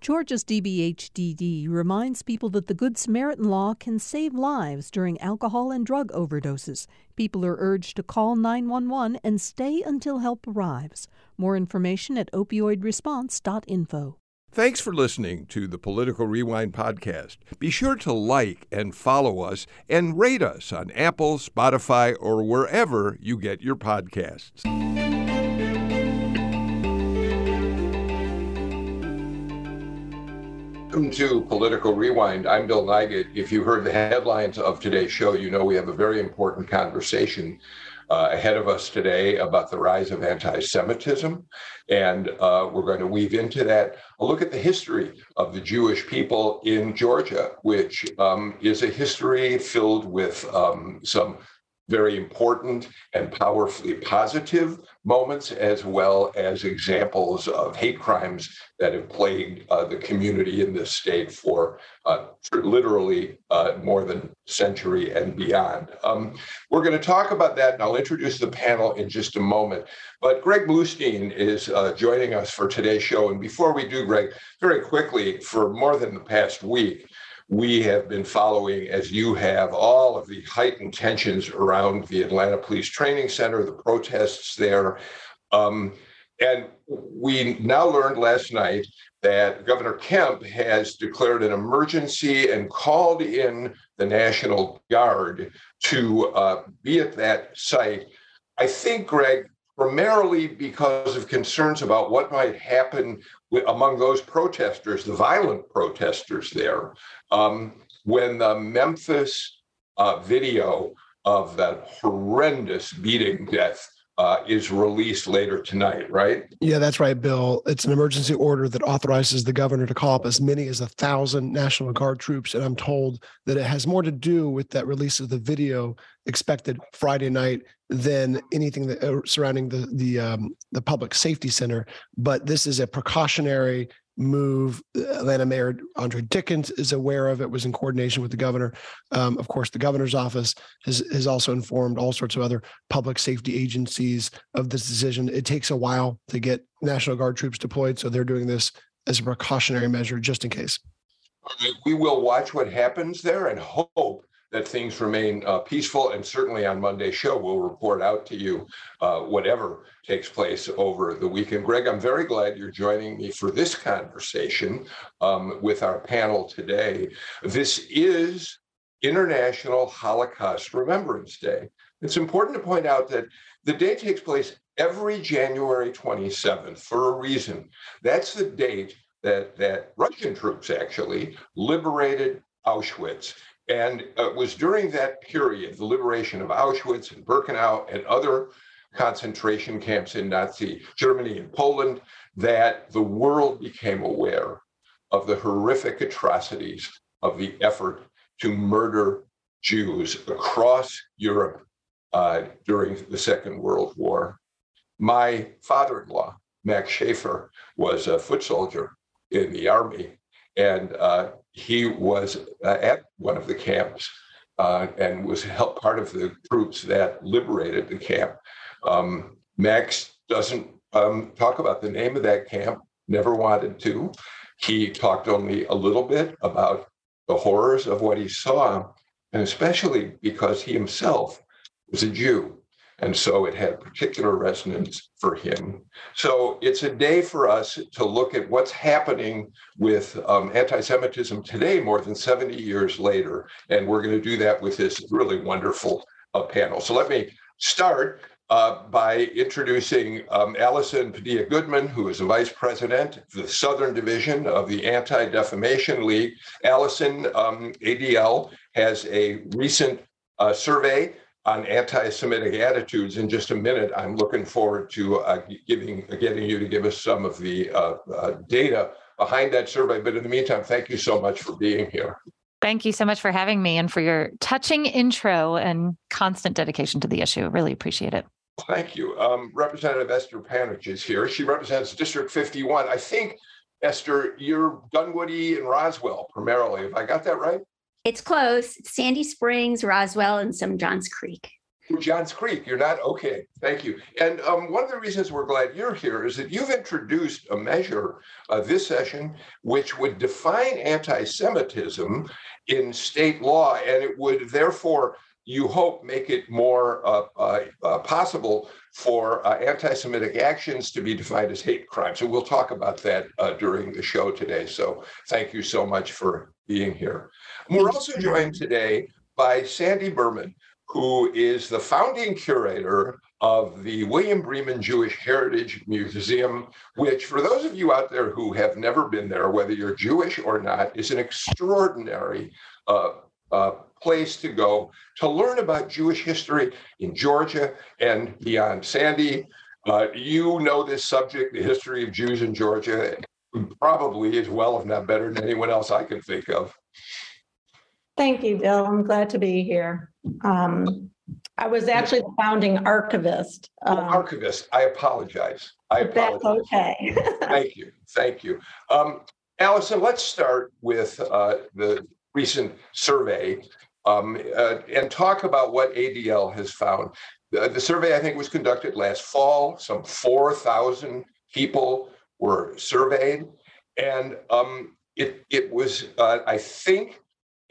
Georgia's DBHDD reminds people that the Good Samaritan law can save lives during alcohol and drug overdoses. People are urged to call 911 and stay until help arrives. More information at opioidresponse.info. Thanks for listening to the Political Rewind podcast. Be sure to like and follow us and rate us on Apple, Spotify, or wherever you get your podcasts. Welcome to Political Rewind. I'm Bill Nigut. If you heard the headlines of today's show, you know we have a very important conversation uh, ahead of us today about the rise of anti Semitism. And uh, we're going to weave into that a look at the history of the Jewish people in Georgia, which um, is a history filled with um, some very important and powerfully positive moments, as well as examples of hate crimes that have plagued uh, the community in this state for, uh, for literally uh, more than a century and beyond. Um, we're going to talk about that, and I'll introduce the panel in just a moment. But Greg Bluestein is uh, joining us for today's show. And before we do, Greg, very quickly, for more than the past week, we have been following, as you have, all of the heightened tensions around the Atlanta Police Training Center, the protests there. Um, and we now learned last night that Governor Kemp has declared an emergency and called in the National Guard to uh, be at that site. I think, Greg, primarily because of concerns about what might happen among those protesters, the violent protesters there, um, when the Memphis uh, video of that horrendous beating death uh, is released later tonight, right? Yeah, that's right, Bill. It's an emergency order that authorizes the governor to call up as many as a thousand National Guard troops. And I'm told that it has more to do with that release of the video expected Friday night than anything that, uh, surrounding the the um, the public safety center. But this is a precautionary move. Atlanta Mayor Andre Dickens is aware of it, was in coordination with the governor. Um, of course, the governor's office has, has also informed all sorts of other public safety agencies of this decision. It takes a while to get National Guard troops deployed, so they're doing this as a precautionary measure just in case. We will watch what happens there and hope that things remain uh, peaceful. And certainly on Monday's show, we'll report out to you uh, whatever takes place over the weekend. Greg, I'm very glad you're joining me for this conversation um, with our panel today. This is International Holocaust Remembrance Day. It's important to point out that the day takes place every January 27th for a reason. That's the date that, that Russian troops actually liberated Auschwitz. And it was during that period, the liberation of Auschwitz and Birkenau and other concentration camps in Nazi Germany and Poland, that the world became aware of the horrific atrocities of the effort to murder Jews across Europe uh, during the Second World War. My father in law, Max Schaefer, was a foot soldier in the army, and uh, he was uh, at one of the camps uh, and was help, part of the troops that liberated the camp. Um, Max doesn't um, talk about the name of that camp, never wanted to. He talked only a little bit about the horrors of what he saw, and especially because he himself was a Jew. And so it had particular resonance for him. So it's a day for us to look at what's happening with um, anti Semitism today, more than 70 years later. And we're going to do that with this really wonderful uh, panel. So let me start uh, by introducing um, Allison Padilla Goodman, who is the vice president of the Southern Division of the Anti Defamation League. Allison, um, ADL, has a recent uh, survey on anti-Semitic attitudes in just a minute. I'm looking forward to uh, giving getting you to give us some of the uh, uh, data behind that survey. But in the meantime, thank you so much for being here. Thank you so much for having me and for your touching intro and constant dedication to the issue. Really appreciate it. Thank you. Um, Representative Esther Panitch is here. She represents District 51. I think, Esther, you're Dunwoody and Roswell primarily. Have I got that right? It's close. It's Sandy Springs, Roswell, and some Johns Creek. Johns Creek, you're not? Okay, thank you. And um, one of the reasons we're glad you're here is that you've introduced a measure uh, this session which would define anti Semitism in state law, and it would therefore, you hope, make it more uh, uh, uh possible for uh, anti Semitic actions to be defined as hate crimes. So we'll talk about that uh, during the show today. So thank you so much for being here. We're also joined today by Sandy Berman who is the founding curator of the William Breman Jewish Heritage Museum, which, for those of you out there who have never been there, whether you're Jewish or not, is an extraordinary uh, uh, place to go to learn about Jewish history in Georgia and beyond. Sandy, uh, you know this subject, the history of Jews in Georgia, probably as well, if not better than anyone else I can think of. Thank you, Bill. I'm glad to be here. Um, I was actually the founding archivist. Oh, um, archivist, I apologize. I apologize. That's okay. Thank you. Thank you. Um, Allison, let's start with uh, the recent survey um, uh, and talk about what ADL has found. The, the survey, I think, was conducted last fall. Some 4,000 people were surveyed. And um, it, it was, uh, I think,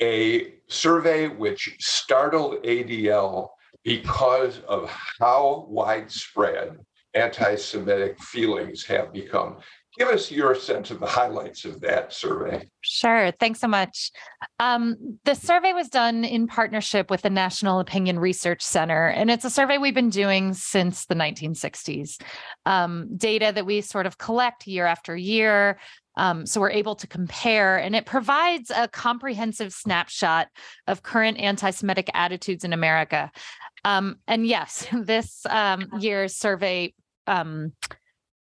a survey which startled ADL because of how widespread anti Semitic feelings have become. Give us your sense of the highlights of that survey. Sure. Thanks so much. Um, the survey was done in partnership with the National Opinion Research Center, and it's a survey we've been doing since the 1960s. Um, data that we sort of collect year after year um, so we're able to compare, and it provides a comprehensive snapshot of current anti Semitic attitudes in America. Um, and yes, this um, year's survey um,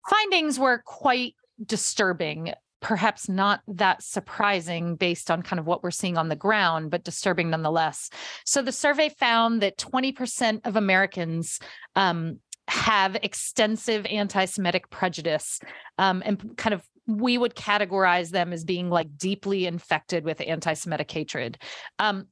findings were quite disturbing. Perhaps not that surprising based on kind of what we're seeing on the ground, but disturbing nonetheless. So the survey found that 20% of Americans um, have extensive anti Semitic prejudice um, and kind of we would categorize them as being like deeply infected with anti-Semitic hatred. Um,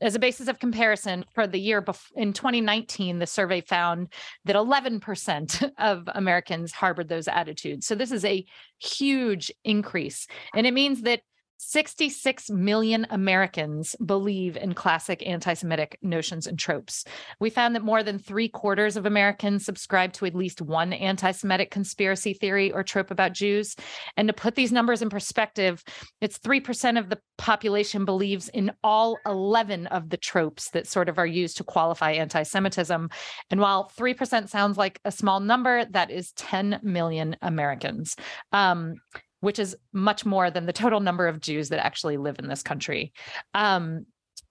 as a basis of comparison, for the year before, in 2019, the survey found that 11% of Americans harbored those attitudes. So this is a huge increase. And it means that 66 million Americans believe in classic anti Semitic notions and tropes. We found that more than three quarters of Americans subscribe to at least one anti Semitic conspiracy theory or trope about Jews. And to put these numbers in perspective, it's 3% of the population believes in all 11 of the tropes that sort of are used to qualify anti Semitism. And while 3% sounds like a small number, that is 10 million Americans. Um, which is much more than the total number of Jews that actually live in this country. Um,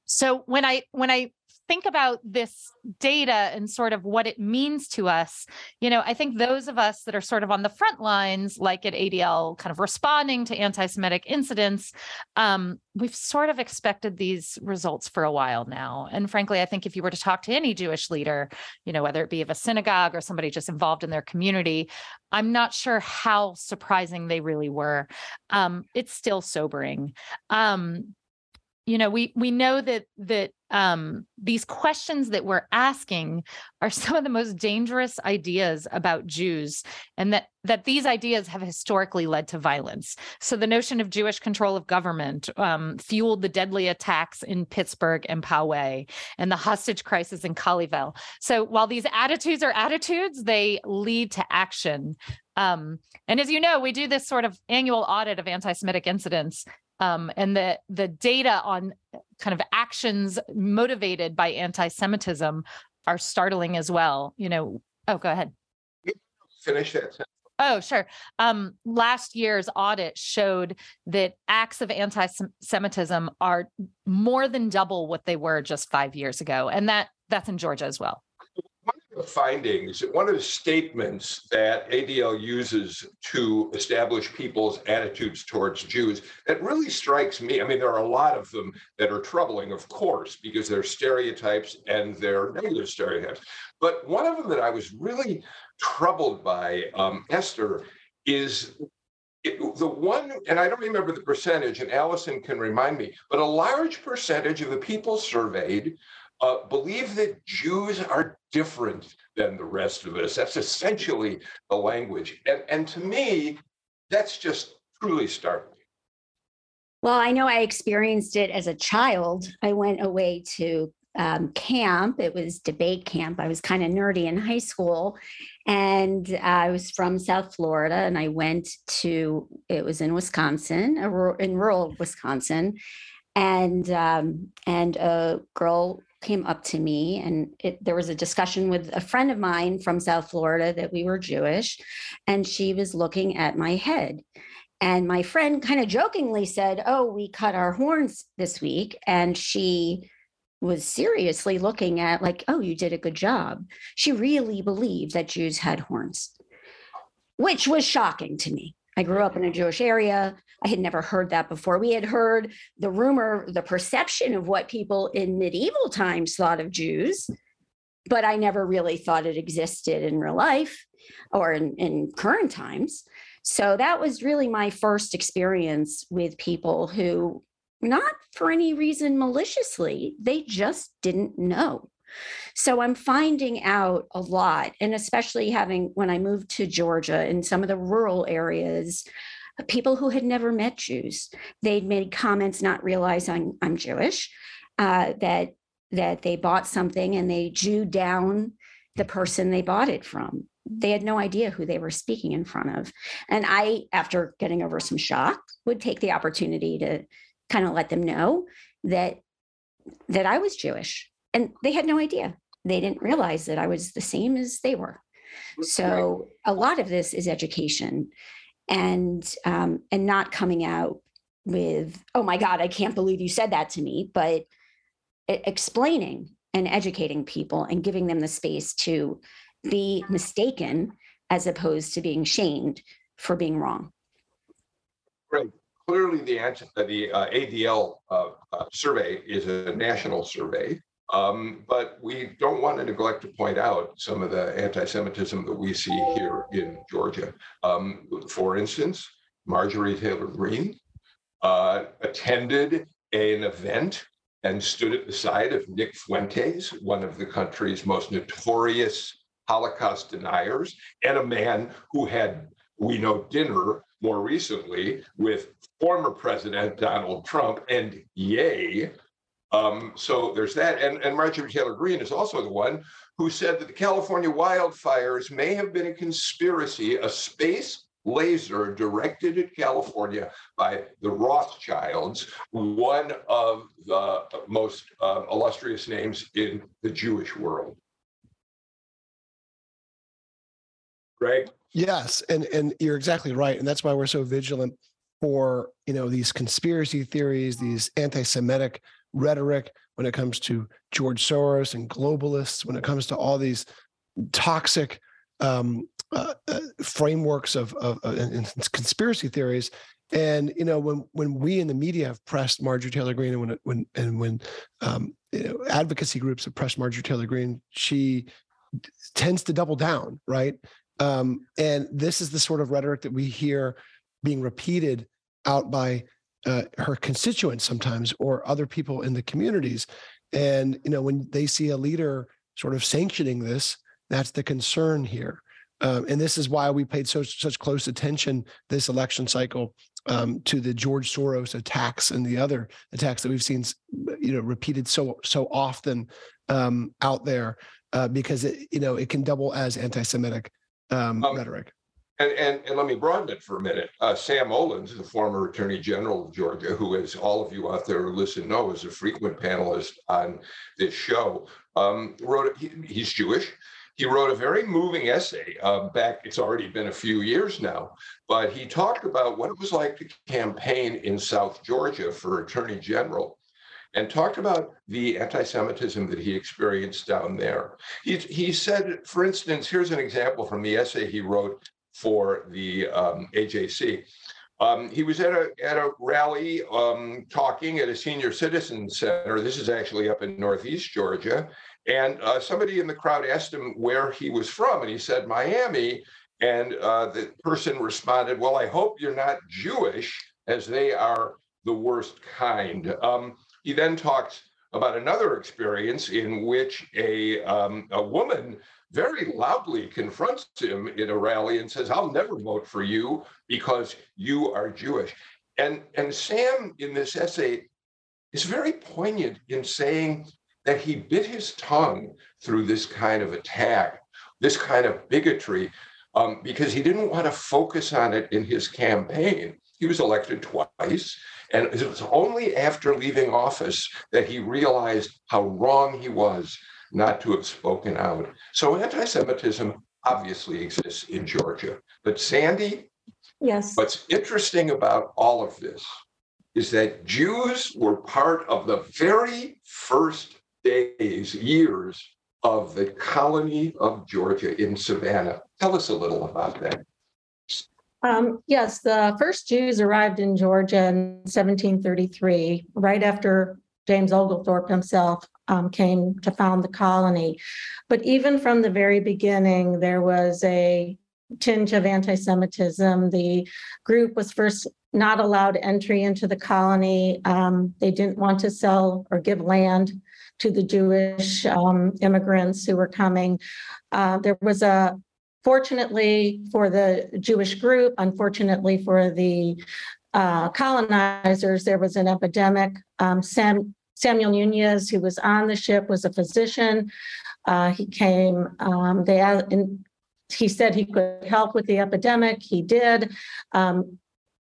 so when I when I think about this data and sort of what it means to us, you know, I think those of us that are sort of on the front lines, like at ADL, kind of responding to anti Semitic incidents, um, we've sort of expected these results for a while now. And frankly, I think if you were to talk to any Jewish leader, you know, whether it be of a synagogue or somebody just involved in their community, I'm not sure how surprising they really were. Um, it's still sobering. Um, you know we we know that that um, these questions that we're asking are some of the most dangerous ideas about Jews, and that that these ideas have historically led to violence. So the notion of Jewish control of government um, fueled the deadly attacks in Pittsburgh and Poway, and the hostage crisis in Colleyville. So while these attitudes are attitudes, they lead to action. Um, and as you know, we do this sort of annual audit of anti-Semitic incidents um, and the the data on kind of actions motivated by anti-Semitism are startling as well. You know, oh, go ahead. Finish that. Oh, sure. Um, last year's audit showed that acts of anti Semitism are more than double what they were just five years ago. And that that's in Georgia as well findings, one of the statements that ADL uses to establish people's attitudes towards Jews that really strikes me. I mean, there are a lot of them that are troubling, of course, because they're stereotypes and they're negative stereotypes. But one of them that I was really troubled by, um, Esther, is it, the one, and I don't remember the percentage, and Allison can remind me, but a large percentage of the people surveyed uh, believe that Jews are different than the rest of us. That's essentially the language. And, and to me, that's just truly startling. Well, I know I experienced it as a child. I went away to um, camp. It was debate camp. I was kind of nerdy in high school. And I was from South Florida and I went to, it was in Wisconsin, in rural Wisconsin. And um, and a girl came up to me and it, there was a discussion with a friend of mine from South Florida that we were Jewish and she was looking at my head and my friend kind of jokingly said, "Oh, we cut our horns this week." And she was seriously looking at like, "Oh, you did a good job." She really believed that Jews had horns. Which was shocking to me. I grew up in a Jewish area. I had never heard that before. We had heard the rumor, the perception of what people in medieval times thought of Jews, but I never really thought it existed in real life or in, in current times. So that was really my first experience with people who, not for any reason maliciously, they just didn't know. So I'm finding out a lot, and especially having when I moved to Georgia in some of the rural areas, people who had never met Jews. They'd made comments not realizing I'm I'm Jewish, uh, that that they bought something and they Jew down the person they bought it from. They had no idea who they were speaking in front of. And I, after getting over some shock, would take the opportunity to kind of let them know that that I was Jewish. And they had no idea. They didn't realize that I was the same as they were. So a lot of this is education and um, and not coming out with, oh my God, I can't believe you said that to me, but explaining and educating people and giving them the space to be mistaken as opposed to being shamed for being wrong. Right. Clearly, the answer, the uh, ADL uh, uh, survey is a national survey, um, but we don't want to neglect to point out some of the anti-Semitism that we see here in Georgia. Um, for instance, Marjorie Taylor Greene uh, attended an event and stood at the side of Nick Fuentes, one of the country's most notorious Holocaust deniers, and a man who had, we know, dinner more recently with former President Donald Trump, and yay. Um, so there's that. And, and Marjorie Taylor Greene is also the one who said that the California wildfires may have been a conspiracy, a space laser directed at California by the Rothschilds, one of the most um, illustrious names in the Jewish world. Greg? Yes, and and you're exactly right, and that's why we're so vigilant for you know these conspiracy theories, these anti-Semitic rhetoric when it comes to George Soros and globalists, when it comes to all these toxic um, uh, uh, frameworks of, of, uh, and conspiracy theories. And you know, when when we in the media have pressed Marjorie Taylor Greene, and when when and when um, you know, advocacy groups have pressed Marjorie Taylor Greene, she tends to double down, right? Um, and this is the sort of rhetoric that we hear being repeated out by uh, her constituents sometimes or other people in the communities. And you know, when they see a leader sort of sanctioning this, that's the concern here. Um, and this is why we paid so such close attention this election cycle um, to the George Soros attacks and the other attacks that we've seen, you know, repeated so so often um, out there, uh, because it you know it can double as anti-Semitic um, um, rhetoric. And, and, and, let me broaden it for a minute. Uh, Sam Olens, the former Attorney General of Georgia, who, as all of you out there who listen know, is a frequent panelist on this show, um, wrote. He, he's Jewish. He wrote a very moving essay uh, back. It's already been a few years now, but he talked about what it was like to campaign in South Georgia for Attorney General and talked about the anti-Semitism that he experienced down there. He, he said, for instance, here's an example from the essay he wrote for the um, AJC. Um, he was at a at a rally um, talking at a senior citizen center. This is actually up in Northeast Georgia, and uh, somebody in the crowd asked him where he was from, and he said Miami. And uh, the person responded, "Well, I hope you're not Jewish, as they are the worst kind." Um, he then talks about another experience in which a, um, a woman very loudly confronts him in a rally and says, I'll never vote for you because you are Jewish. And, and Sam, in this essay, is very poignant in saying that he bit his tongue through this kind of attack, this kind of bigotry, um, because he didn't want to focus on it in his campaign. He was elected twice. And it was only after leaving office that he realized how wrong he was not to have spoken out. So anti Semitism obviously exists in Georgia. But Sandy, Yes. what's interesting about all of this is that Jews were part of the very first days, years of the colony of Georgia in Savannah. Tell us a little about that. Um, yes, the first Jews arrived in Georgia in 1733, right after James Oglethorpe himself um, came to found the colony. But even from the very beginning, there was a tinge of anti Semitism. The group was first not allowed entry into the colony. Um, they didn't want to sell or give land to the Jewish um, immigrants who were coming. Uh, there was a fortunately for the Jewish group, unfortunately for the uh, colonizers, there was an epidemic. Um, Sam, Samuel Nunez, who was on the ship, was a physician. Uh, he came. Um, they and he said he could help with the epidemic. He did. Um,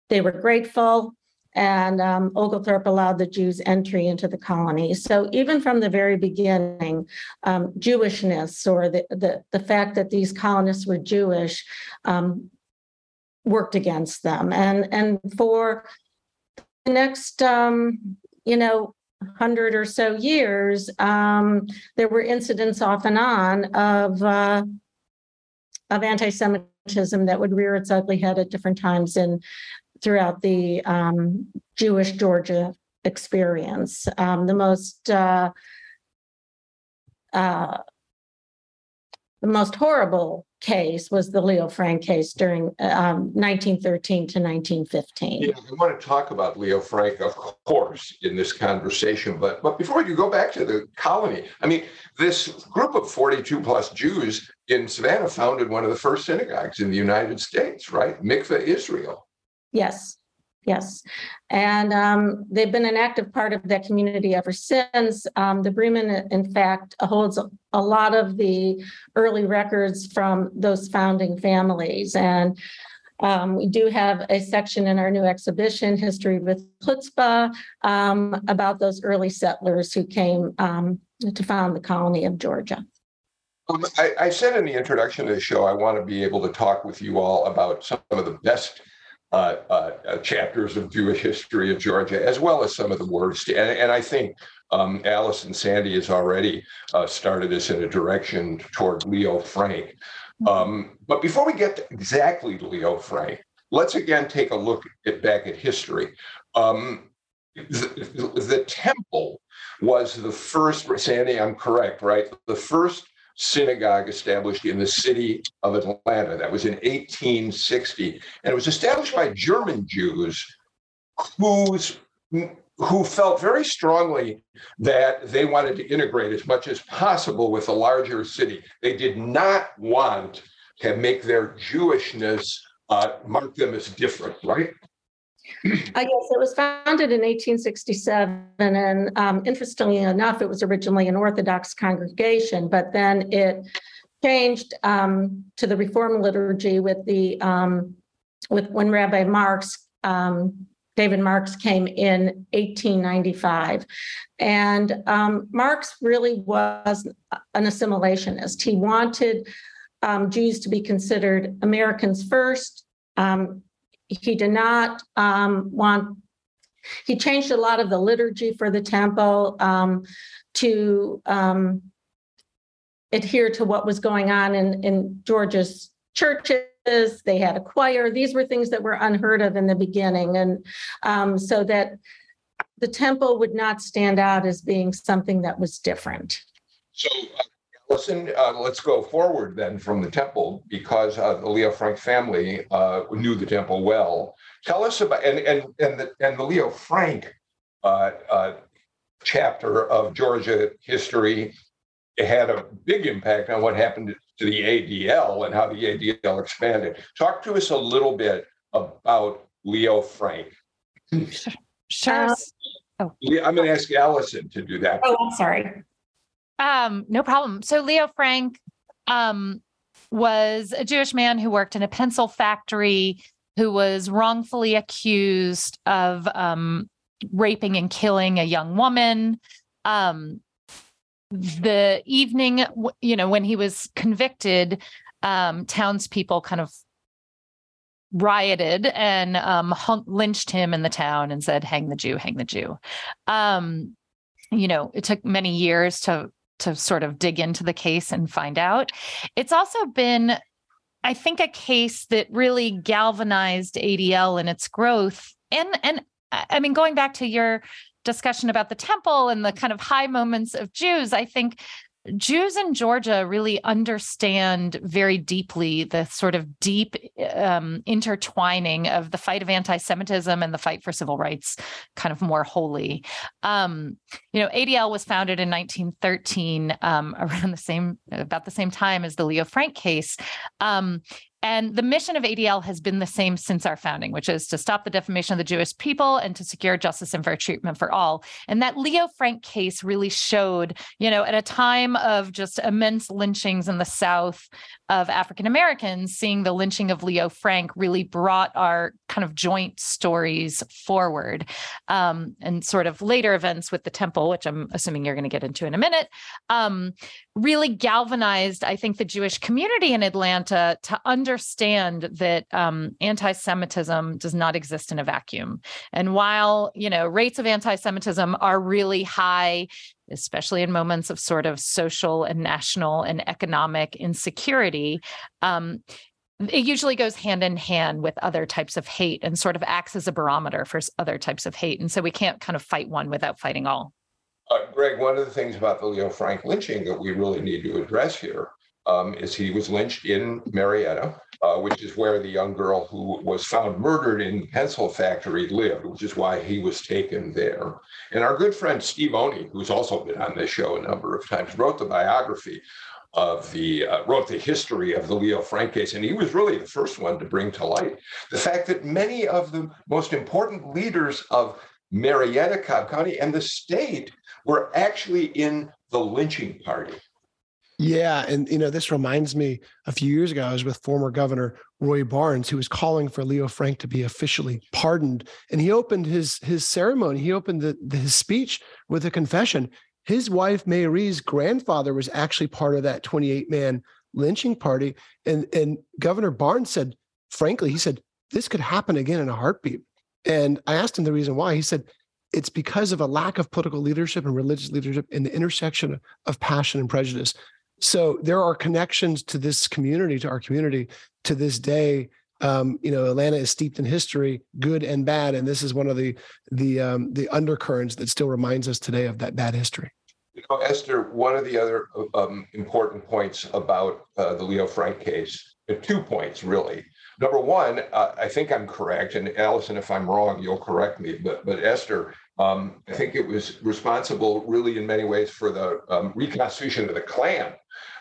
they were grateful and um, Oglethorpe allowed the Jews entry into the colony. So even from the very beginning, um, Jewishness or the, the, the fact that these colonists were Jewish um, worked against them. And and for the next, um, you know, hundred or so years, um, there were incidents off and on of uh, of anti-Semitism that would rear its ugly head at different times in throughout the um, Jewish Georgia experience. Um, the most uh, uh, the most horrible case was the Leo Frank case during um, 1913 to 1915. Yeah, I want to talk about Leo Frank, of course, in this conversation. But but before you go back to the colony, I mean, this group of 42 plus Jews in Savannah founded one of the first synagogues in the United States, right? Mickve Israel. Yes, yes. And um, they've been an active part of that community ever since. Um, the Breman, in fact, holds a lot of the early records from those founding families. And um, we do have a section in our new exhibition, History with Chutzpah, um, about those early settlers who came um, to found the colony of Georgia. Um, I, I, said in the introduction to the show, I want to be able to talk with you all about some of the best chapters of Jewish history of Georgia, as well as some of the worst. And, and I think um, Alice and Sandy has already uh, started us in a direction toward Leo Frank. Mm-hmm. Um, but before we get exactly to Leo Frank, let's again take a look at back at history. Um, the, the, temple was the first, Sandy, I'm correct, right? The first synagogue established in the city of Atlanta. That was in 1860. And it was established by German Jews whose who felt very strongly that they wanted to integrate as much as possible with the larger city. They did not want to make their Jewishness uh, mark them as different, right? Uh, yes, it was founded in 1867, and um, interestingly enough, it was originally an Orthodox congregation, but then it changed um, to the Reform liturgy with the um, with when Rabbi Marx, um, David Marx, came in 1895, and um, Marx really was an assimilationist. He wanted um, Jews to be considered Americans first. Um, he did not um, want he changed a lot of the liturgy for the temple um, to um, adhere to what was going on in, in Georgia's churches. They had a choir. These were things that were unheard of in the beginning. And um, so that the temple would not stand out as being something that was different. So, uh, Listen, uh, let's go forward then from the temple because uh, the Leo Frank family uh, knew the temple well. Tell us about and and and the and the Leo Frank uh, uh, chapter of Georgia history. It had a big impact on what happened to the ADL and how the ADL expanded. Talk to us a little bit about Leo Frank. Sure. Uh, Oh. I'm going to ask Allison to do that. Oh, I'm sorry. Um, no problem. So Leo Frank um, was a Jewish man who worked in a pencil factory who was wrongfully accused of um, raping and killing a young woman. Um, the evening, you know, when he was convicted, um, townspeople kind of rioted and um, lynched him in the town and said, "Hang the Jew, hang the Jew." Um, you know, it took many years to to sort of dig into the case and find out. It's also been, I think, a case that really galvanized ADL and its growth. And and I mean, going back to your discussion about the temple and the kind of high moments of Jews, I think Jews in Georgia really understand very deeply the sort of deep um, intertwining of the fight of anti-Semitism and the fight for civil rights, kind of more wholly. Um, you know, ADL was founded in 1913, um, around the same, about the same time as the Leo Frank case. Um, and the mission of ADL has been the same since our founding, which is to stop the defamation of the Jewish people and to secure justice and fair treatment for all. And that Leo Frank case really showed, you know, at a time of just immense lynchings in the South of African Americans, seeing the lynching of Leo Frank really brought our kind of joint stories forward. Um, and sort of later events with the temple, which I'm assuming you're going to get into in a minute, um, really galvanized, I think, the Jewish community in Atlanta to understand that um, anti-Semitism does not exist in a vacuum. And while you know rates of anti-Semitism are really high, especially in moments of sort of social and national and economic insecurity. Um, it usually goes hand in hand with other types of hate and sort of acts as a barometer for other types of hate. And so we can't kind of fight one without fighting all. Uh, Greg, one of the things about the Leo Frank lynching that we really need to address here um, is he was lynched in Marietta, uh, which is where the young girl who was found murdered in the pencil factory lived, which is why he was taken there. And our good friend Steve Oney, who's also been on this show a number of times, wrote the biography of the uh, wrote the history of the Leo Frank case, and he was really the first one to bring to light the fact that many of the most important leaders of Marietta, Cobb County, and the state were actually in the lynching party. Yeah, and you know this reminds me. A few years ago, I was with former Governor Roy Barnes, who was calling for Leo Frank to be officially pardoned, and he opened his his ceremony. He opened the, the, his speech with a confession. His wife Marie's grandfather was actually part of that 28 man lynching party, and and Governor Barnes said, frankly, he said this could happen again in a heartbeat. And I asked him the reason why. He said it's because of a lack of political leadership and religious leadership in the intersection of passion and prejudice. So there are connections to this community, to our community, to this day. Um, you know, Atlanta is steeped in history, good and bad, and this is one of the the um, the undercurrents that still reminds us today of that bad history. You know, Esther, one of the other um, important points about uh, the Leo Frank case, uh, two points really. Number one, uh, I think I'm correct, and Allison, if I'm wrong, you'll correct me. But but Esther, um, I think it was responsible, really, in many ways, for the um, reconstitution of the Klan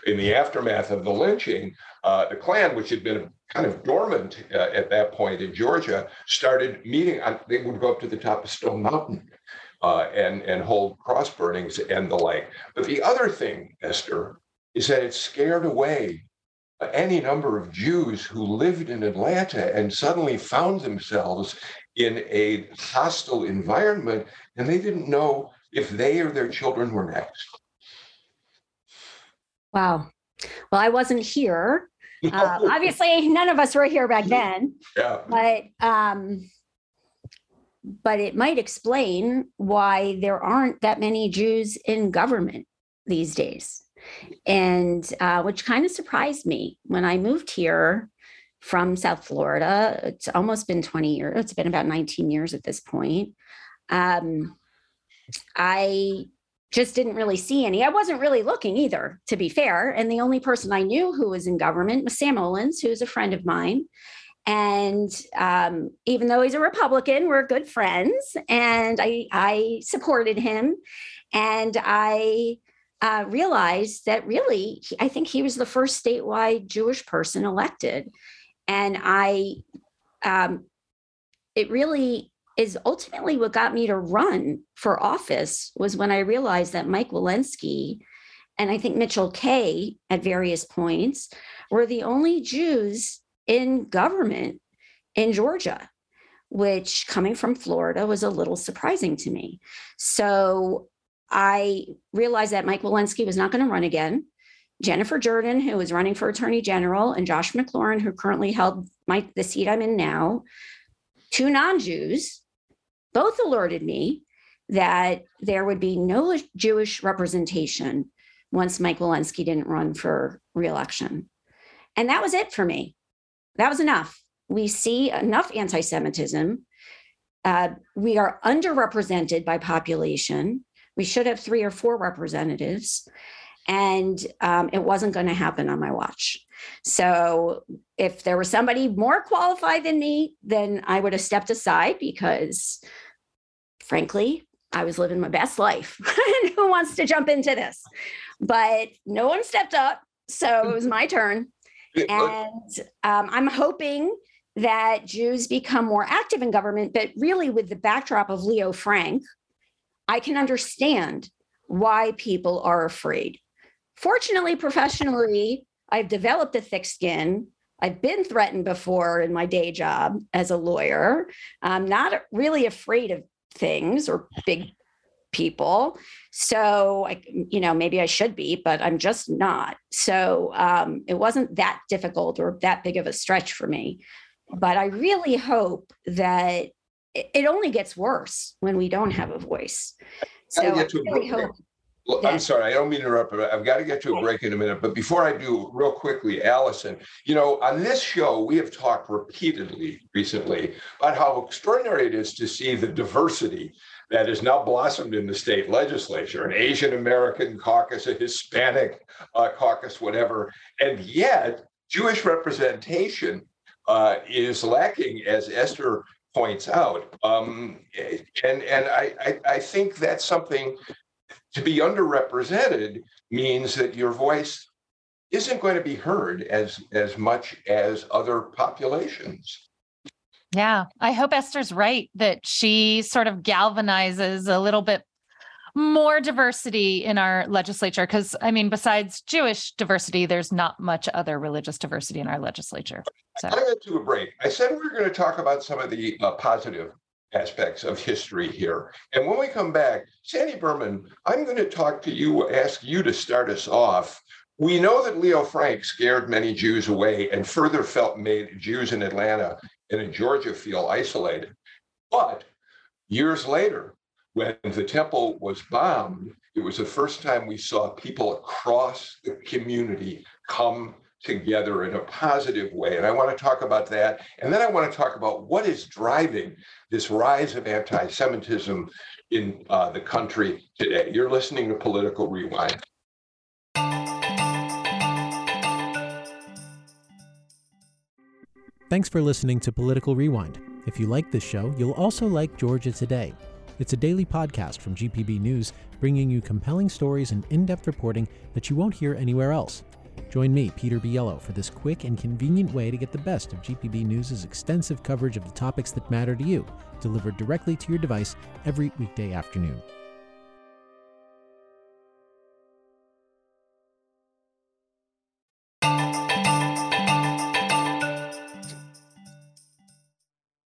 in the aftermath of the lynching. Uh, the Klan, which had been kind of dormant uh, at that point in Georgia, started meeting. On, they would go up to the top of Stone Mountain uh, and and hold cross burnings and the like. But the other thing, Esther, is that it scared away any number of Jews who lived in Atlanta and suddenly found themselves in a hostile environment, and they didn't know if they or their children were next. Wow. Well, I wasn't here. Uh, obviously, none of us were here back then, yeah. but um, but it might explain why there aren't that many Jews in government these days, and uh, which kind of surprised me when I moved here from South Florida. It's almost been 20 years. It's been about 19 years at this point. Um, I just didn't really see any. I wasn't really looking either, to be fair. And the only person I knew who was in government was Sam Olens, who's a friend of mine. And um, even though he's a Republican, we're good friends, and I I supported him. And I uh, realized that really, I think he was the first statewide Jewish person elected. And I, um, it really is ultimately what got me to run for office was when I realized that Mike Wilensky and I think Mitchell Kaye at various points were the only Jews in government in Georgia, which coming from Florida was a little surprising to me. So I realized that Mike Wilensky was not going to run again. Jennifer Jordan, who was running for Attorney General, and Josh McLaurin, who currently held my the seat I'm in now, two non-Jews, both alerted me that there would be no Jewish representation once Mike Wilensky didn't run for reelection. And that was it for me. That was enough. We see enough anti Semitism. Uh, we are underrepresented by population. We should have three or four representatives. And um, it wasn't going to happen on my watch. So if there was somebody more qualified than me, then I would have stepped aside because, frankly, I was living my best life. Who wants to jump into this? But no one stepped up. So it was my turn. And um, I'm hoping that Jews become more active in government, but really with the backdrop of Leo Frank, I can understand why people are afraid. Fortunately, professionally, I've developed a thick skin. I've been threatened before in my day job as a lawyer. I'm not really afraid of things or big people. So, I, you know, maybe I should be, but I'm just not. So um, it wasn't that difficult or that big of a stretch for me. But I really hope that it only gets worse when we don't have a voice. So I really hope. Well, I'm sorry, I don't mean to interrupt, but I've got to get to a break in a minute. But before I do, real quickly, Allison, you know, on this show, we have talked repeatedly recently about how extraordinary it is to see the diversity that has now blossomed in the state legislature an Asian American caucus, a Hispanic uh, caucus, whatever. And yet, Jewish representation uh, is lacking, as Esther points out. Um, and and I, I, I think that's something to be underrepresented means that your voice isn't going to be heard as as much as other populations. Yeah, I hope Esther's right that she sort of galvanizes a little bit more diversity in our legislature because i mean besides jewish diversity there's not much other religious diversity in our legislature so. i went to a break i said we were going to talk about some of the uh, positive aspects of history here. And when we come back sandy berman i'm going to talk to you ask you to start us off. We know that leo frank scared many jews away and further felt made jews in atlanta and in georgia feel isolated. But years later when the temple was bombed, it was the first time we saw people across the community come together in a positive way. And I want to talk about that. And then I want to talk about what is driving this rise of anti Semitism in uh, the country today. You're listening to Political Rewind. Thanks for listening to Political Rewind. If you like this show, you'll also like Georgia Today. It's a daily podcast from GPB News, bringing you compelling stories and in depth reporting that you won't hear anywhere else. Join me, Peter Biello, for this quick and convenient way to get the best of GPB News' extensive coverage of the topics that matter to you, delivered directly to your device every weekday afternoon.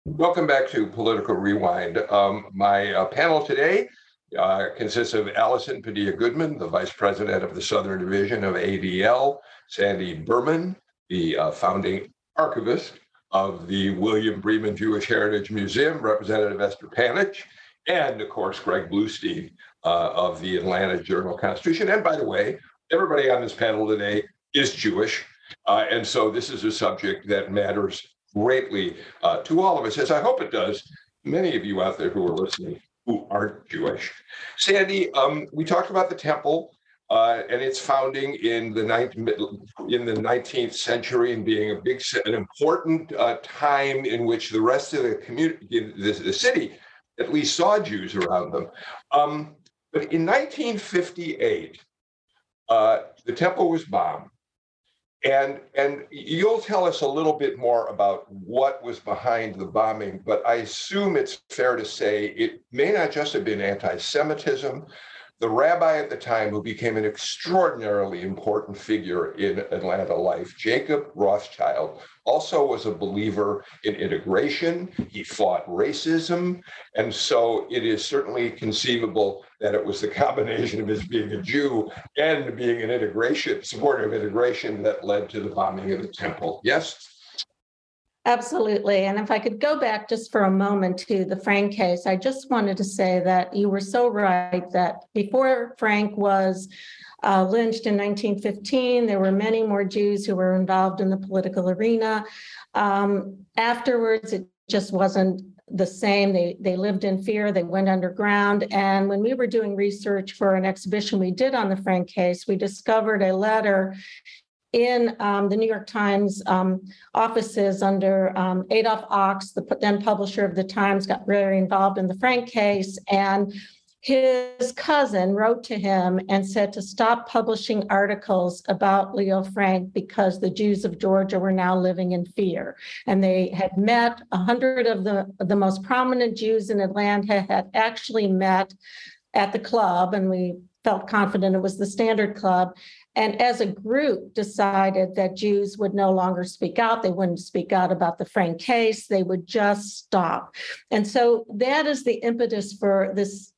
Welcome back to Political Rewind. Um, my uh, panel today uh, consists of Allison Padilla Goodman, the Vice President of the Southern Division of ADL, Sandy Berman, the uh, founding archivist of the William Breman Jewish Heritage Museum, Representative Esther Panitch, and of course, Greg Bluestein uh, of the Atlanta Journal Constitution. And by the way, everybody on this panel today is Jewish. Uh, and so this is a subject that matters greatly uh, to all of us, as I hope it does many of you out there who are listening who aren't Jewish. Sandy, um, we talked about the temple uh, and its founding in the, 19th, in the 19th century and being a big, an important uh, time in which the rest of the community, the, the, city, at least saw Jews around them. Um, But in 1958, uh, the temple was bombed. And, and you'll tell us a little bit more about what was behind the bombing, but I assume it's fair to say it may not just have been anti Semitism, the rabbi at the time who became an extraordinarily important figure in Atlanta life, Jacob Rothschild, also was a believer in integration. He fought racism. And so it is certainly conceivable that it was the combination of his being a Jew and being an integration, supporter of integration that led to the bombing of the temple. Yes? Absolutely. And if I could go back just for a moment to the Frank case, I just wanted to say that you were so right that before Frank was uh, lynched in 1915, there were many more Jews who were involved in the political arena. Um, afterwards, it just wasn't the same. They they lived in fear. They went underground. And when we were doing research for an exhibition we did on the Frank case, we discovered a letter in um, the New York Times um, offices under um, Adolph Ochs, the then publisher of the Times, got very involved in the Frank case. And his cousin wrote to him and said to stop publishing articles about Leo Frank because the Jews of Georgia were now living in fear. And they had met, a hundred of the, the most prominent Jews in Atlanta had actually met at the club, and we felt confident it was the Standard Club and as a group decided that Jews would no longer speak out. They wouldn't speak out about the Frank case. They would just stop. And so that is the impetus for this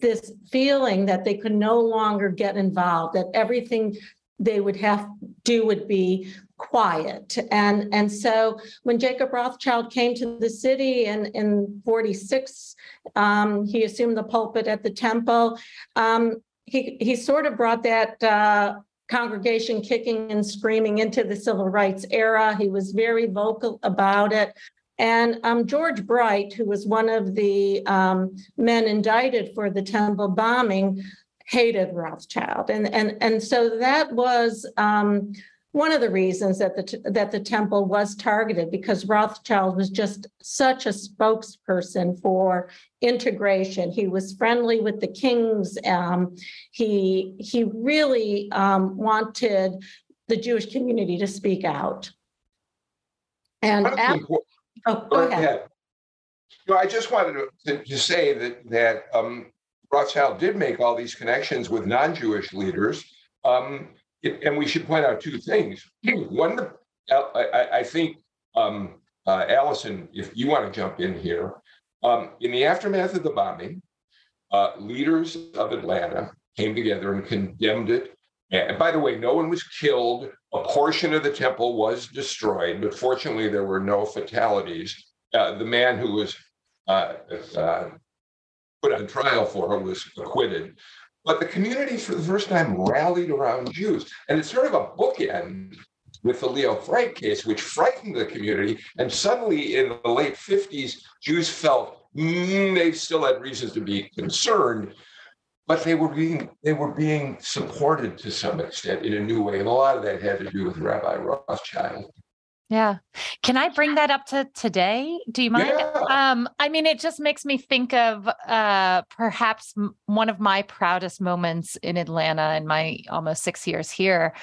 this feeling that they could no longer get involved, that everything they would have do would be quiet. And, and so when Jacob Rothschild came to the city in, in 46, um, he assumed the pulpit at the temple. Um, he he sort of brought that uh, congregation kicking and screaming into the civil rights era. He was very vocal about it. And um, George Bright, who was one of the um, men indicted for the temple bombing, hated Rothschild, and and and so that was um, one of the reasons that the that the temple was targeted because Rothschild was just such a spokesperson for integration. He was friendly with the kings. Um, he he really um, wanted the Jewish community to speak out. And after, oh, go ahead. ahead. No, I just wanted to, to say that that um, Rothschild did make all these connections with non-Jewish leaders. Um, and we should point out two things. One, I, I think, um, uh, Allison, if you want to jump in here, um, in the aftermath of the bombing, uh, leaders of Atlanta came together and condemned it. And by the way, no one was killed. A portion of the temple was destroyed, but fortunately, there were no fatalities. Uh, the man who was uh, uh put on trial for it was acquitted. But the community, for the first time, rallied around Jews. And it's sort of a bookend with the Leo Frank case, which frightened the community. And suddenly, in the late 50s, Jews felt mm, they still had reasons to be concerned, but they were being they were being supported to some extent in a new way. And a lot of that had to do with Rabbi Rothschild. Yeah. Can I bring that up to today? Do you mind? Yeah. Um, I mean, it just makes me think of uh, perhaps one of my proudest moments in Atlanta in my almost six years here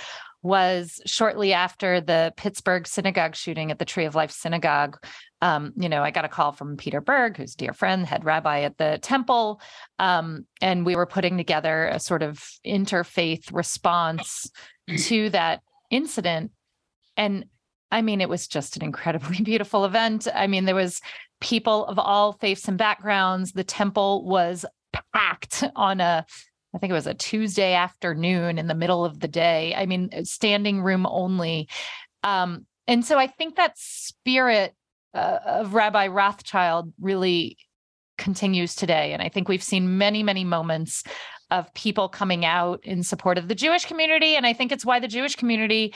was shortly after the Pittsburgh synagogue shooting at the Tree of Life Synagogue. Um, you know, I got a call from Peter Berg, who's dear friend, head rabbi at the temple, um, and we were putting together a sort of interfaith response to that incident. And I mean, it was just an incredibly beautiful event. I mean, there was people of all faiths and backgrounds. The temple was packed on a I think it was a Tuesday afternoon in the middle of the day. I mean, standing room only. Um, and so I think that spirit uh, of Rabbi Rothschild really continues today. And I think we've seen many, many moments of people coming out in support of the Jewish community. And I think it's why the Jewish community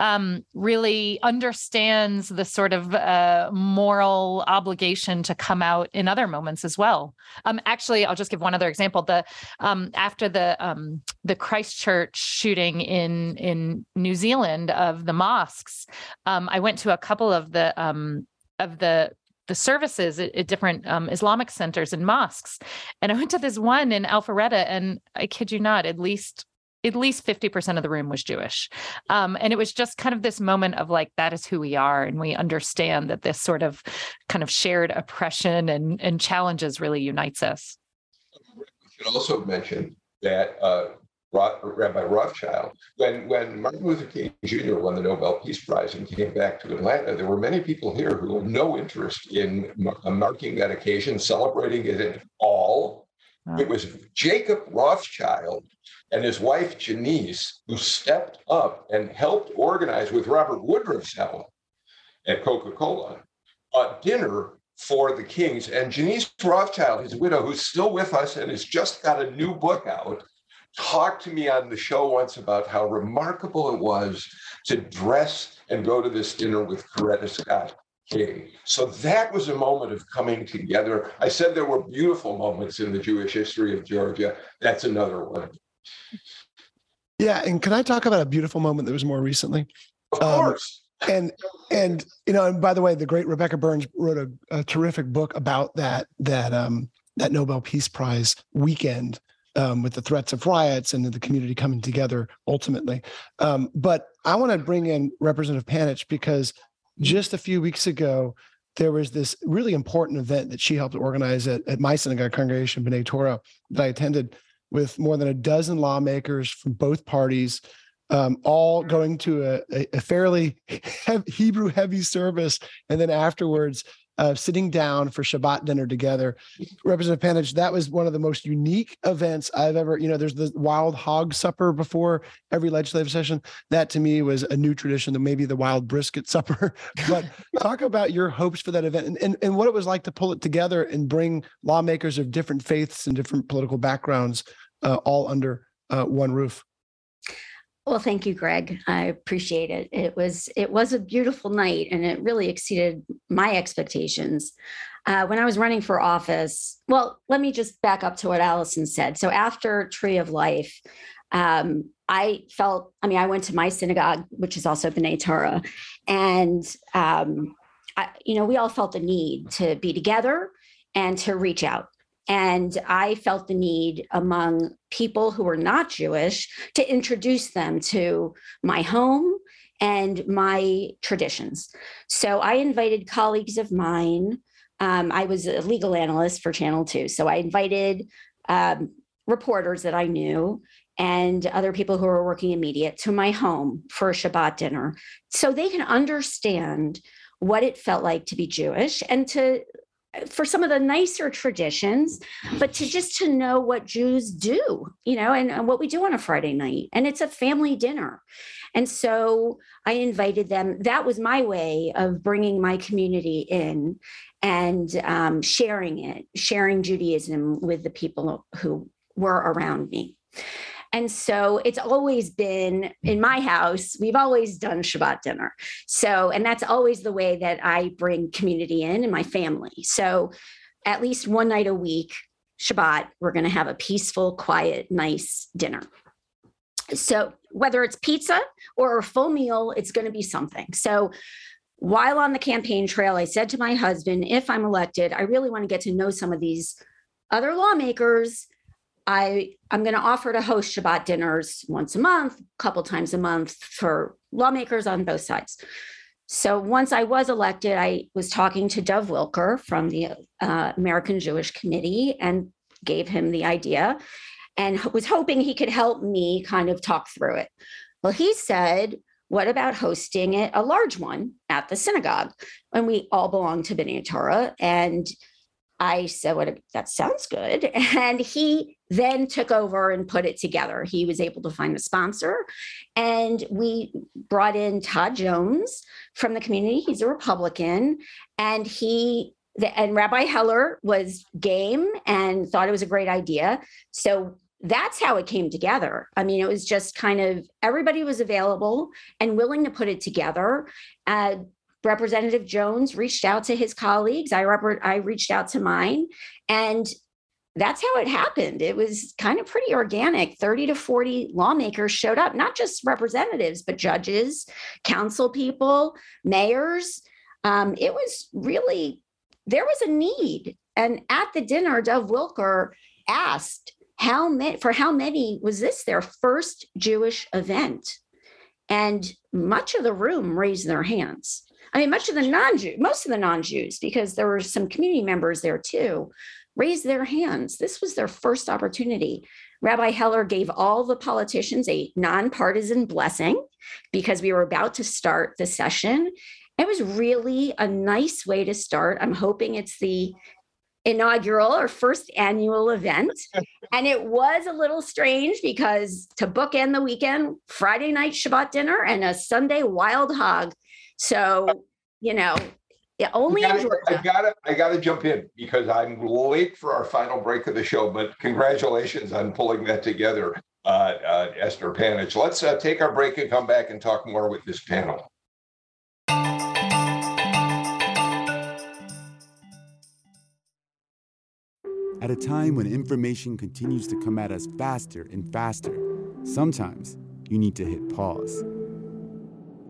um, really understands the sort of uh, moral obligation to come out in other moments as well. Um, actually, I'll just give one other example. The um, after the um, the Christchurch shooting in in New Zealand of the mosques, um, I went to a couple of the um, of the the services at, at different um, Islamic centers and mosques. And I went to this one in Alpharetta, and I kid you not, at least at least 50% of the room was Jewish. Um, and it was just kind of this moment of like, that is who we are. And we understand that this sort of kind of shared oppression and, and challenges really unites us. We should also mention that uh, Rabbi Rothschild, when, when Martin Luther King Jr. won the Nobel Peace Prize and came back to Atlanta, there were many people here who had no interest in marking that occasion, celebrating it at all. It was Jacob Rothschild and his wife Janice who stepped up and helped organize with Robert Woodruff's help at Coca-Cola a dinner for the Kings. And Janice Rothschild, his widow, who's still with us and has just got a new book out, talked to me on the show once about how remarkable it was to dress and go to this dinner with Coretta Scott King. So that was a moment of coming together. I said there were beautiful moments in the Jewish history of Georgia. That's another one. Yeah, and can I talk about a beautiful moment that was more recently? Of um, course. and and you know, and by the way, the great Rebecca Burns wrote a, a terrific book about that that um that Nobel Peace Prize weekend um, with the threats of riots and the community coming together ultimately. Um, but I want to bring in Representative Panitch because just a few weeks ago, there was this really important event that she helped organize at, at my synagogue congregation, B'nai Torah, that I attended with more than a dozen lawmakers from both parties, um, all going to a, a fairly Hebrew heavy service. And then afterwards, uh, sitting down for Shabbat dinner together. Representative Panitch, that was one of the most unique events I've ever, you know, there's the wild hog supper before every legislative session. That to me was a new tradition maybe the wild brisket supper. but talk about your hopes for that event and, and, and what it was like to pull it together and bring lawmakers of different faiths and different political backgrounds uh, all under uh, one roof. Well, thank you, Greg. I appreciate it. It was it was a beautiful night, and it really exceeded my expectations. Uh, when I was running for office, well, let me just back up to what Allison said. So after Tree of Life, um, I felt. I mean, I went to my synagogue, which is also B'nai Torah, and um, I, you know, we all felt the need to be together and to reach out. And I felt the need among people who were not Jewish to introduce them to my home and my traditions. So I invited colleagues of mine. Um, I was a legal analyst for Channel 2. So I invited um, reporters that I knew and other people who were working in media to my home for a Shabbat dinner so they can understand what it felt like to be Jewish and to for some of the nicer traditions, but to just to know what Jews do, you know, and, and, what we do on a Friday night. And it's a family dinner. And so I invited them. That was my way of bringing my community in and um, sharing it, sharing Judaism with the people who were around me. And so it's always been in my house, we've always done Shabbat dinner. So, and that's always the way that I bring community in and my family. So, at least one night a week, Shabbat, we're going to have a peaceful, quiet, nice dinner. So, whether it's pizza or a full meal, it's going to be something. So, while on the campaign trail, I said to my husband, if I'm elected, I really want to get to know some of these other lawmakers I I'm going to offer to host Shabbat dinners once a month, a couple times a month for lawmakers on both sides. So once I was elected, I was talking to Dov Wilker from the uh, American Jewish Committee and gave him the idea and was hoping he could help me kind of talk through it. Well, he said, what about hosting it a large one at the synagogue? And we all belong to B'nai Torah. And I said, "What? That sounds good." And he then took over and put it together. He was able to find a sponsor, and we brought in Todd Jones from the community. He's a Republican, and he and Rabbi Heller was game and thought it was a great idea. So that's how it came together. I mean, it was just kind of everybody was available and willing to put it together. Uh, Representative Jones reached out to his colleagues. I, rep- I reached out to mine. And that's how it happened. It was kind of pretty organic. 30 to 40 lawmakers showed up, not just representatives, but judges, council people, mayors. Um, it was really there was a need. And at the dinner, Dov Wilker asked how many for how many was this their first Jewish event? And much of the room raised their hands. I mean, much of the non-Jew, most of the non-Jews, because there were some community members there too, raised their hands. This was their first opportunity. Rabbi Heller gave all the politicians a nonpartisan blessing because we were about to start the session. It was really a nice way to start. I'm hoping it's the inaugural or first annual event. and it was a little strange because to bookend the weekend, Friday night Shabbat dinner and a Sunday wild hog. So, you know, yeah, only I in gotta, I Georgia. gotta, I gotta jump in because I'm late for our final break of the show, but congratulations on pulling that together, uh, uh, Esther Panitch. Let's uh, take our break and come back and talk more with this panel. At a time when information continues to come at us faster and faster, sometimes you need to hit pause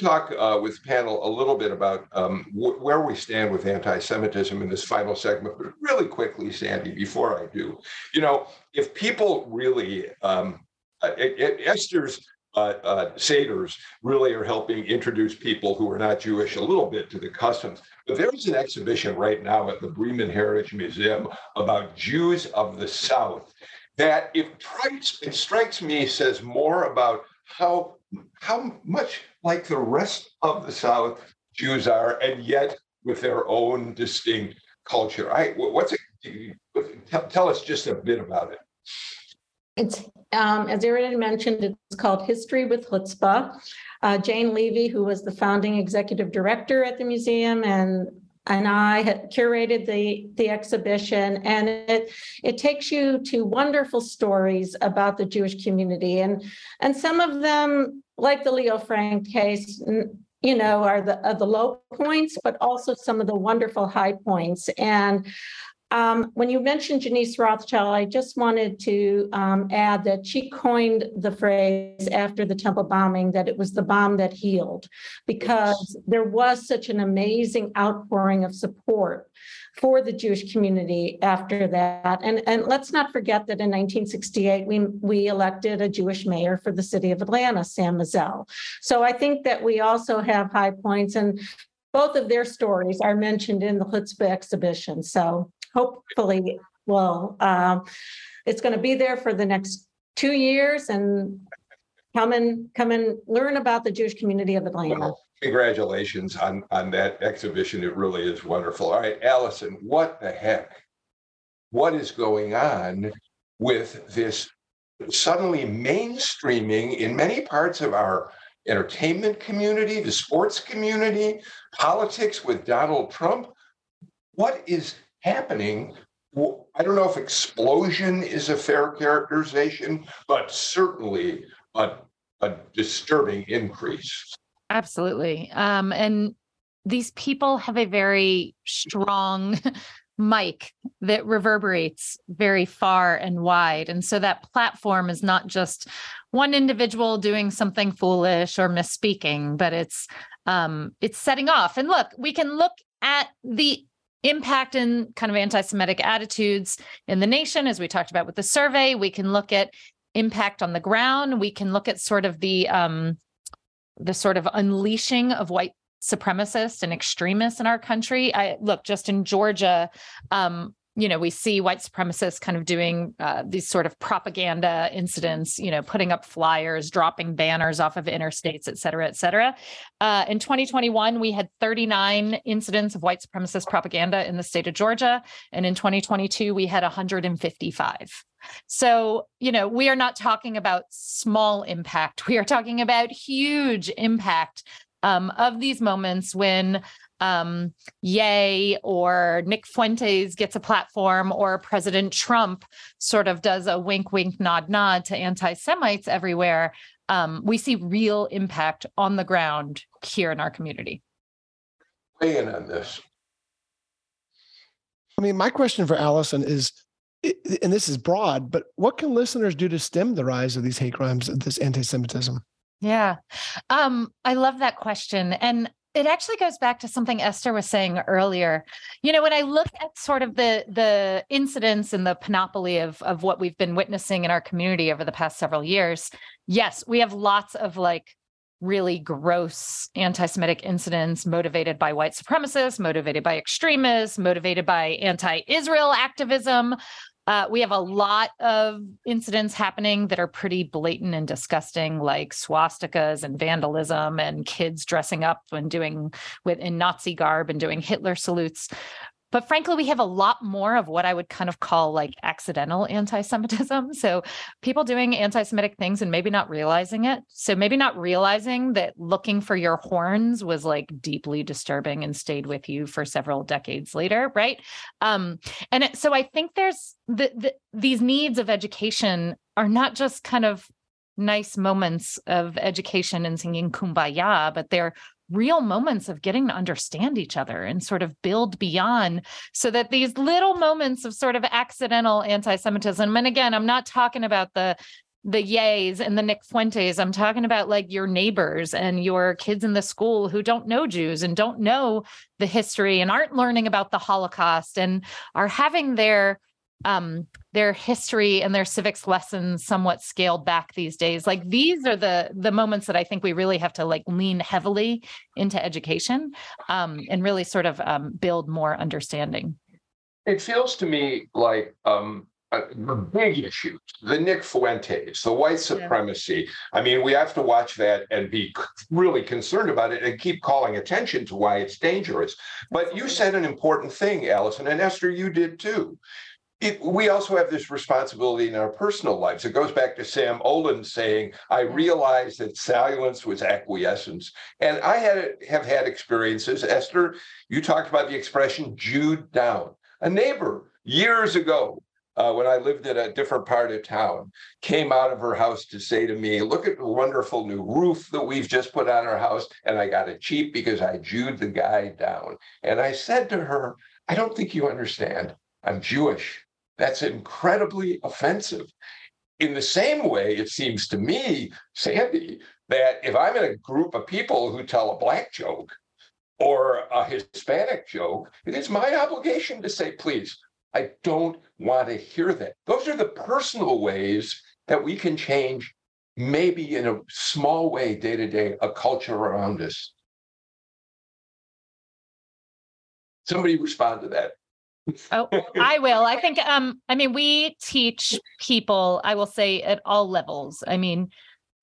Talk uh, with panel a little bit about um, wh- where we stand with anti-Semitism in this final segment, but really quickly, Sandy, before I do, you know, if people really, um, uh, it- it- Esther's uh, uh, Seders really are helping introduce people who are not Jewish a little bit to the customs. But there's an exhibition right now at the Breman Heritage Museum about Jews of the South that it strikes, it strikes me says more about how how much like the rest of the South Jews are, and yet with their own distinct culture. I what's it? Tell, tell us just a bit about it. It's, um, as Erin mentioned, it's called History with Chutzpah. Uh, Jane Leavey, who was the founding executive director at the museum and and I had curated the the exhibition and it it takes you to wonderful stories about the Jewish community. And and some of them like the Leo Frank case you know are the are the low points but also some of the wonderful high points. And um, when you mentioned Janice Rothschild, I just wanted to um, add that she coined the phrase after the temple bombing that it was the bomb that healed, because there was such an amazing outpouring of support for the Jewish community after that. And, and let's not forget that in 1968, we, we elected a Jewish mayor for the city of Atlanta, Sam Massell. So I think that we also have high points, and both of their stories are mentioned in the Chutzpah exhibition. So hopefully, will. um, it's going to be there for the next two years and come and come and learn about the Jewish community of Atlanta. Well, congratulations on on that exhibition. It really is wonderful. All right, Allison, what the heck? What is going on with this suddenly mainstreaming in many parts of our entertainment community, the sports community, politics with Donald Trump? What is happening? I don't know if explosion is a fair characterization, but certainly a, a disturbing increase. Absolutely. Um, and these people have a very strong mic that reverberates very far and wide. And so that platform is not just one individual doing something foolish or misspeaking, but it's um, it's setting off. And look, we can look at the impact and kind of anti-Semitic attitudes in the nation, as we talked about with the survey. We can look at impact on the ground. We can look at sort of the um, the sort of unleashing of white supremacists and extremists in our country. I look just in Georgia, um, you know, we see white supremacists kind of doing uh, these sort of propaganda incidents, you know, putting up flyers, dropping banners off of interstates, et cetera, et cetera. Uh, in 2021, we had 39 incidents of white supremacist propaganda in the state of Georgia. And in 2022, we had 155. So, you know, we are not talking about small impact. We are talking about huge impact um, of these moments when um, Ye or Nick Fuentes gets a platform or President Trump sort of does a wink, wink, nod, nod to anti Semites everywhere, um, we see real impact on the ground here in our community. Weigh in on this. I mean, my question for Allison is, and this is broad, but what can listeners do to stem the rise of these hate crimes, this anti-Semitism? Yeah, um, I love that question, and it actually goes back to something Esther was saying earlier. You know, when I look at sort of the the incidents and the panoply of of what we've been witnessing in our community over the past several years, yes, we have lots of like really gross anti-Semitic incidents motivated by white supremacists, motivated by extremists, motivated by anti-Israel activism, uh, we have a lot of incidents happening that are pretty blatant and disgusting, like swastikas and vandalism, and kids dressing up and doing with in Nazi garb and doing Hitler salutes. But frankly, we have a lot more of what I would kind of call like accidental anti Semitism. So people doing anti Semitic things and maybe not realizing it. So maybe not realizing that looking for your horns was like deeply disturbing and stayed with you for several decades later. Right. Um, and it, so I think there's the, the, these needs of education are not just kind of nice moments of education and singing kumbaya, but they're real moments of getting to understand each other and sort of build beyond so that these little moments of sort of accidental anti-Semitism, and again, I'm not talking about the the yays and the Nick Fuentes. I'm talking about like your neighbors and your kids in the school who don't know Jews and don't know the history and aren't learning about the Holocaust and are having their um, their history and their civics lessons somewhat scaled back these days like these are the the moments that i think we really have to like lean heavily into education um, and really sort of um, build more understanding it feels to me like um, the big issues, the Nick Fuentes, the white supremacy. Yeah. I mean, we have to watch that and be really concerned about it and keep calling attention to why it's dangerous. But you said an important thing, Allison, and Esther, you did too it, we also have this responsibility in our personal lives. It goes back to Sam Olin saying, I realized that silence was acquiescence. And I had have had experiences. Esther, you talked about the expression Jewed down. A neighbor years ago, uh, when I lived in a different part of town, came out of her house to say to me, Look at the wonderful new roof that we've just put on our house. And I got it cheap because I Jewed the guy down. And I said to her, I don't think you understand. I'm Jewish. That's incredibly offensive. In the same way, it seems to me, Sandy, that if I'm in a group of people who tell a black joke or a Hispanic joke, it is my obligation to say, please, I don't want to hear that. Those are the personal ways that we can change, maybe in a small way, day to day, a culture around us. Somebody respond to that. Oh, I will. I think um I mean we teach people, I will say at all levels. I mean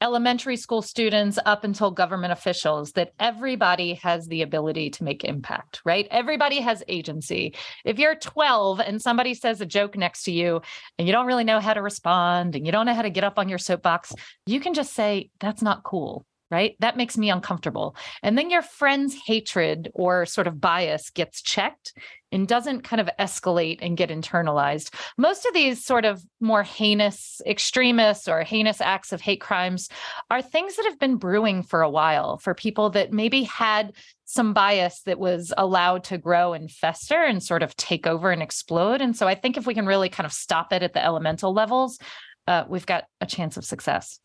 elementary school students up until government officials that everybody has the ability to make impact, right? Everybody has agency. If you're 12 and somebody says a joke next to you and you don't really know how to respond and you don't know how to get up on your soapbox, you can just say that's not cool right? That makes me uncomfortable. And then your friend's hatred or sort of bias gets checked and doesn't kind of escalate and get internalized. Most of these sort of more heinous extremists or heinous acts of hate crimes are things that have been brewing for a while for people that maybe had some bias that was allowed to grow and fester and sort of take over and explode. And so I think if we can really kind of stop it at the elemental levels, uh, we've got a chance of success.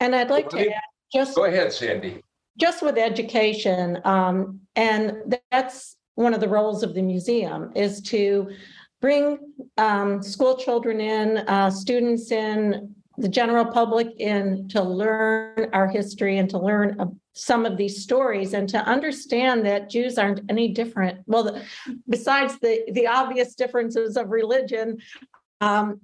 And I'd like to add just go ahead, Sandy. Just with education, um, and that's one of the roles of the museum is to bring um, school children in, uh, students in, the general public in to learn our history and to learn uh, some of these stories and to understand that Jews aren't any different. Well, the, besides the the obvious differences of religion, um,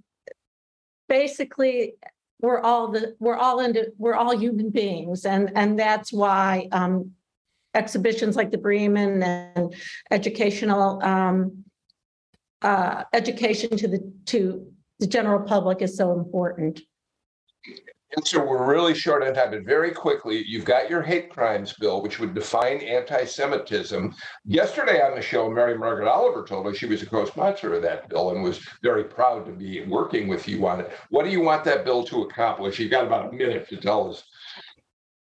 basically we're all the we're all into we're all human beings, and and that's why um, exhibitions like the Breman and educational um, uh, education to the to the general public is so important. And so we're really short on time, but very quickly, you've got your hate crimes bill, which would define anti-Semitism. Yesterday on the show, Mary Margaret Oliver told us she was a co-sponsor of that bill and was very proud to be working with you on it. What do you want that bill to accomplish? You've got about a minute to tell us.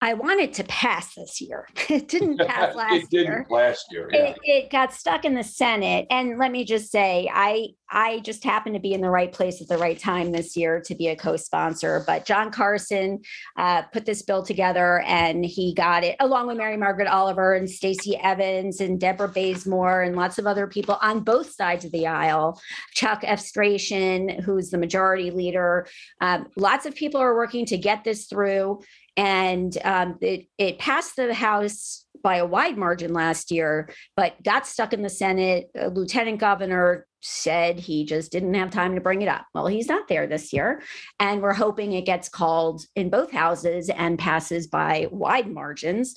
I wanted to pass this year. It didn't pass last year. it didn't year. last year. Yeah. It, it got stuck in the Senate. And let me just say, I I just happened to be in the right place at the right time this year to be a co-sponsor. But John Carson uh, put this bill together, and he got it along with Mary Margaret Oliver and Stacey Evans and Debra Bazemore and lots of other people on both sides of the aisle. Chuck Efstration, who's the majority leader. Um, lots of people are working to get this through and um, it, it passed the House by a wide margin last year, but got stuck in the Senate. A lieutenant governor said he just didn't have time to bring it up. Well, he's not there this year, and we're hoping it gets called in both houses and passes by wide margins.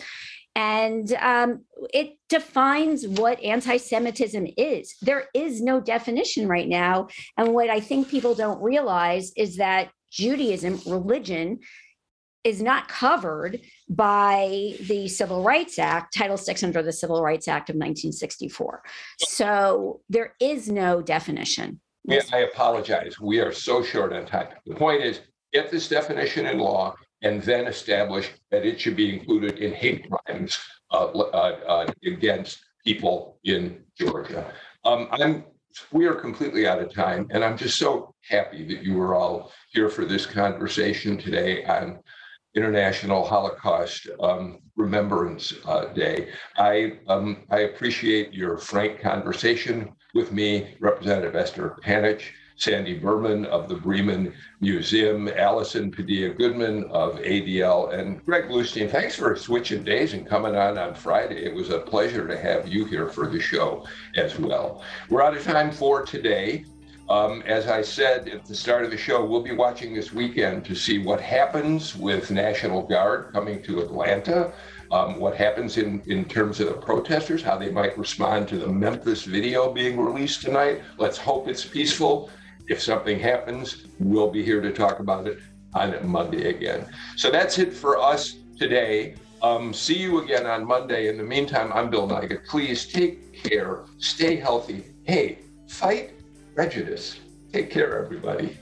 And um, it defines what anti Semitism is. There is no definition right now. And what I think people don't realize is that Judaism, religion, is not covered by the Civil Rights Act, Title VI under the Civil Rights Act of 1964. So there is no definition. Yeah, I apologize. We are so short on time. The point is, get this definition in law and then establish that it should be included in hate crimes uh, uh, uh, against people in Georgia. Um, I'm we are completely out of time, and I'm just so happy that you were all here for this conversation today on International Holocaust um, Remembrance uh, Day. I um, I appreciate your frank conversation with me, Representative Esther Panitch, Sandy Berman of the Breman Museum, Allison Padilla Goodman of ADL, and Greg Bluestein. Thanks for switching days and coming on on Friday. It was a pleasure to have you here for the show as well. We're out of time for today. Um, as I said at the start of the show, we'll be watching this weekend to see what happens with National Guard coming to Atlanta, um, what happens in, in terms of the protesters, how they might respond to the Memphis video being released tonight. Let's hope it's peaceful. If something happens, we'll be here to talk about it on Monday again. So that's it for us today. Um, see you again on Monday. In the meantime, I'm Bill Nigut. Please take care, stay healthy. Hey, fight prejudice. Take care, everybody.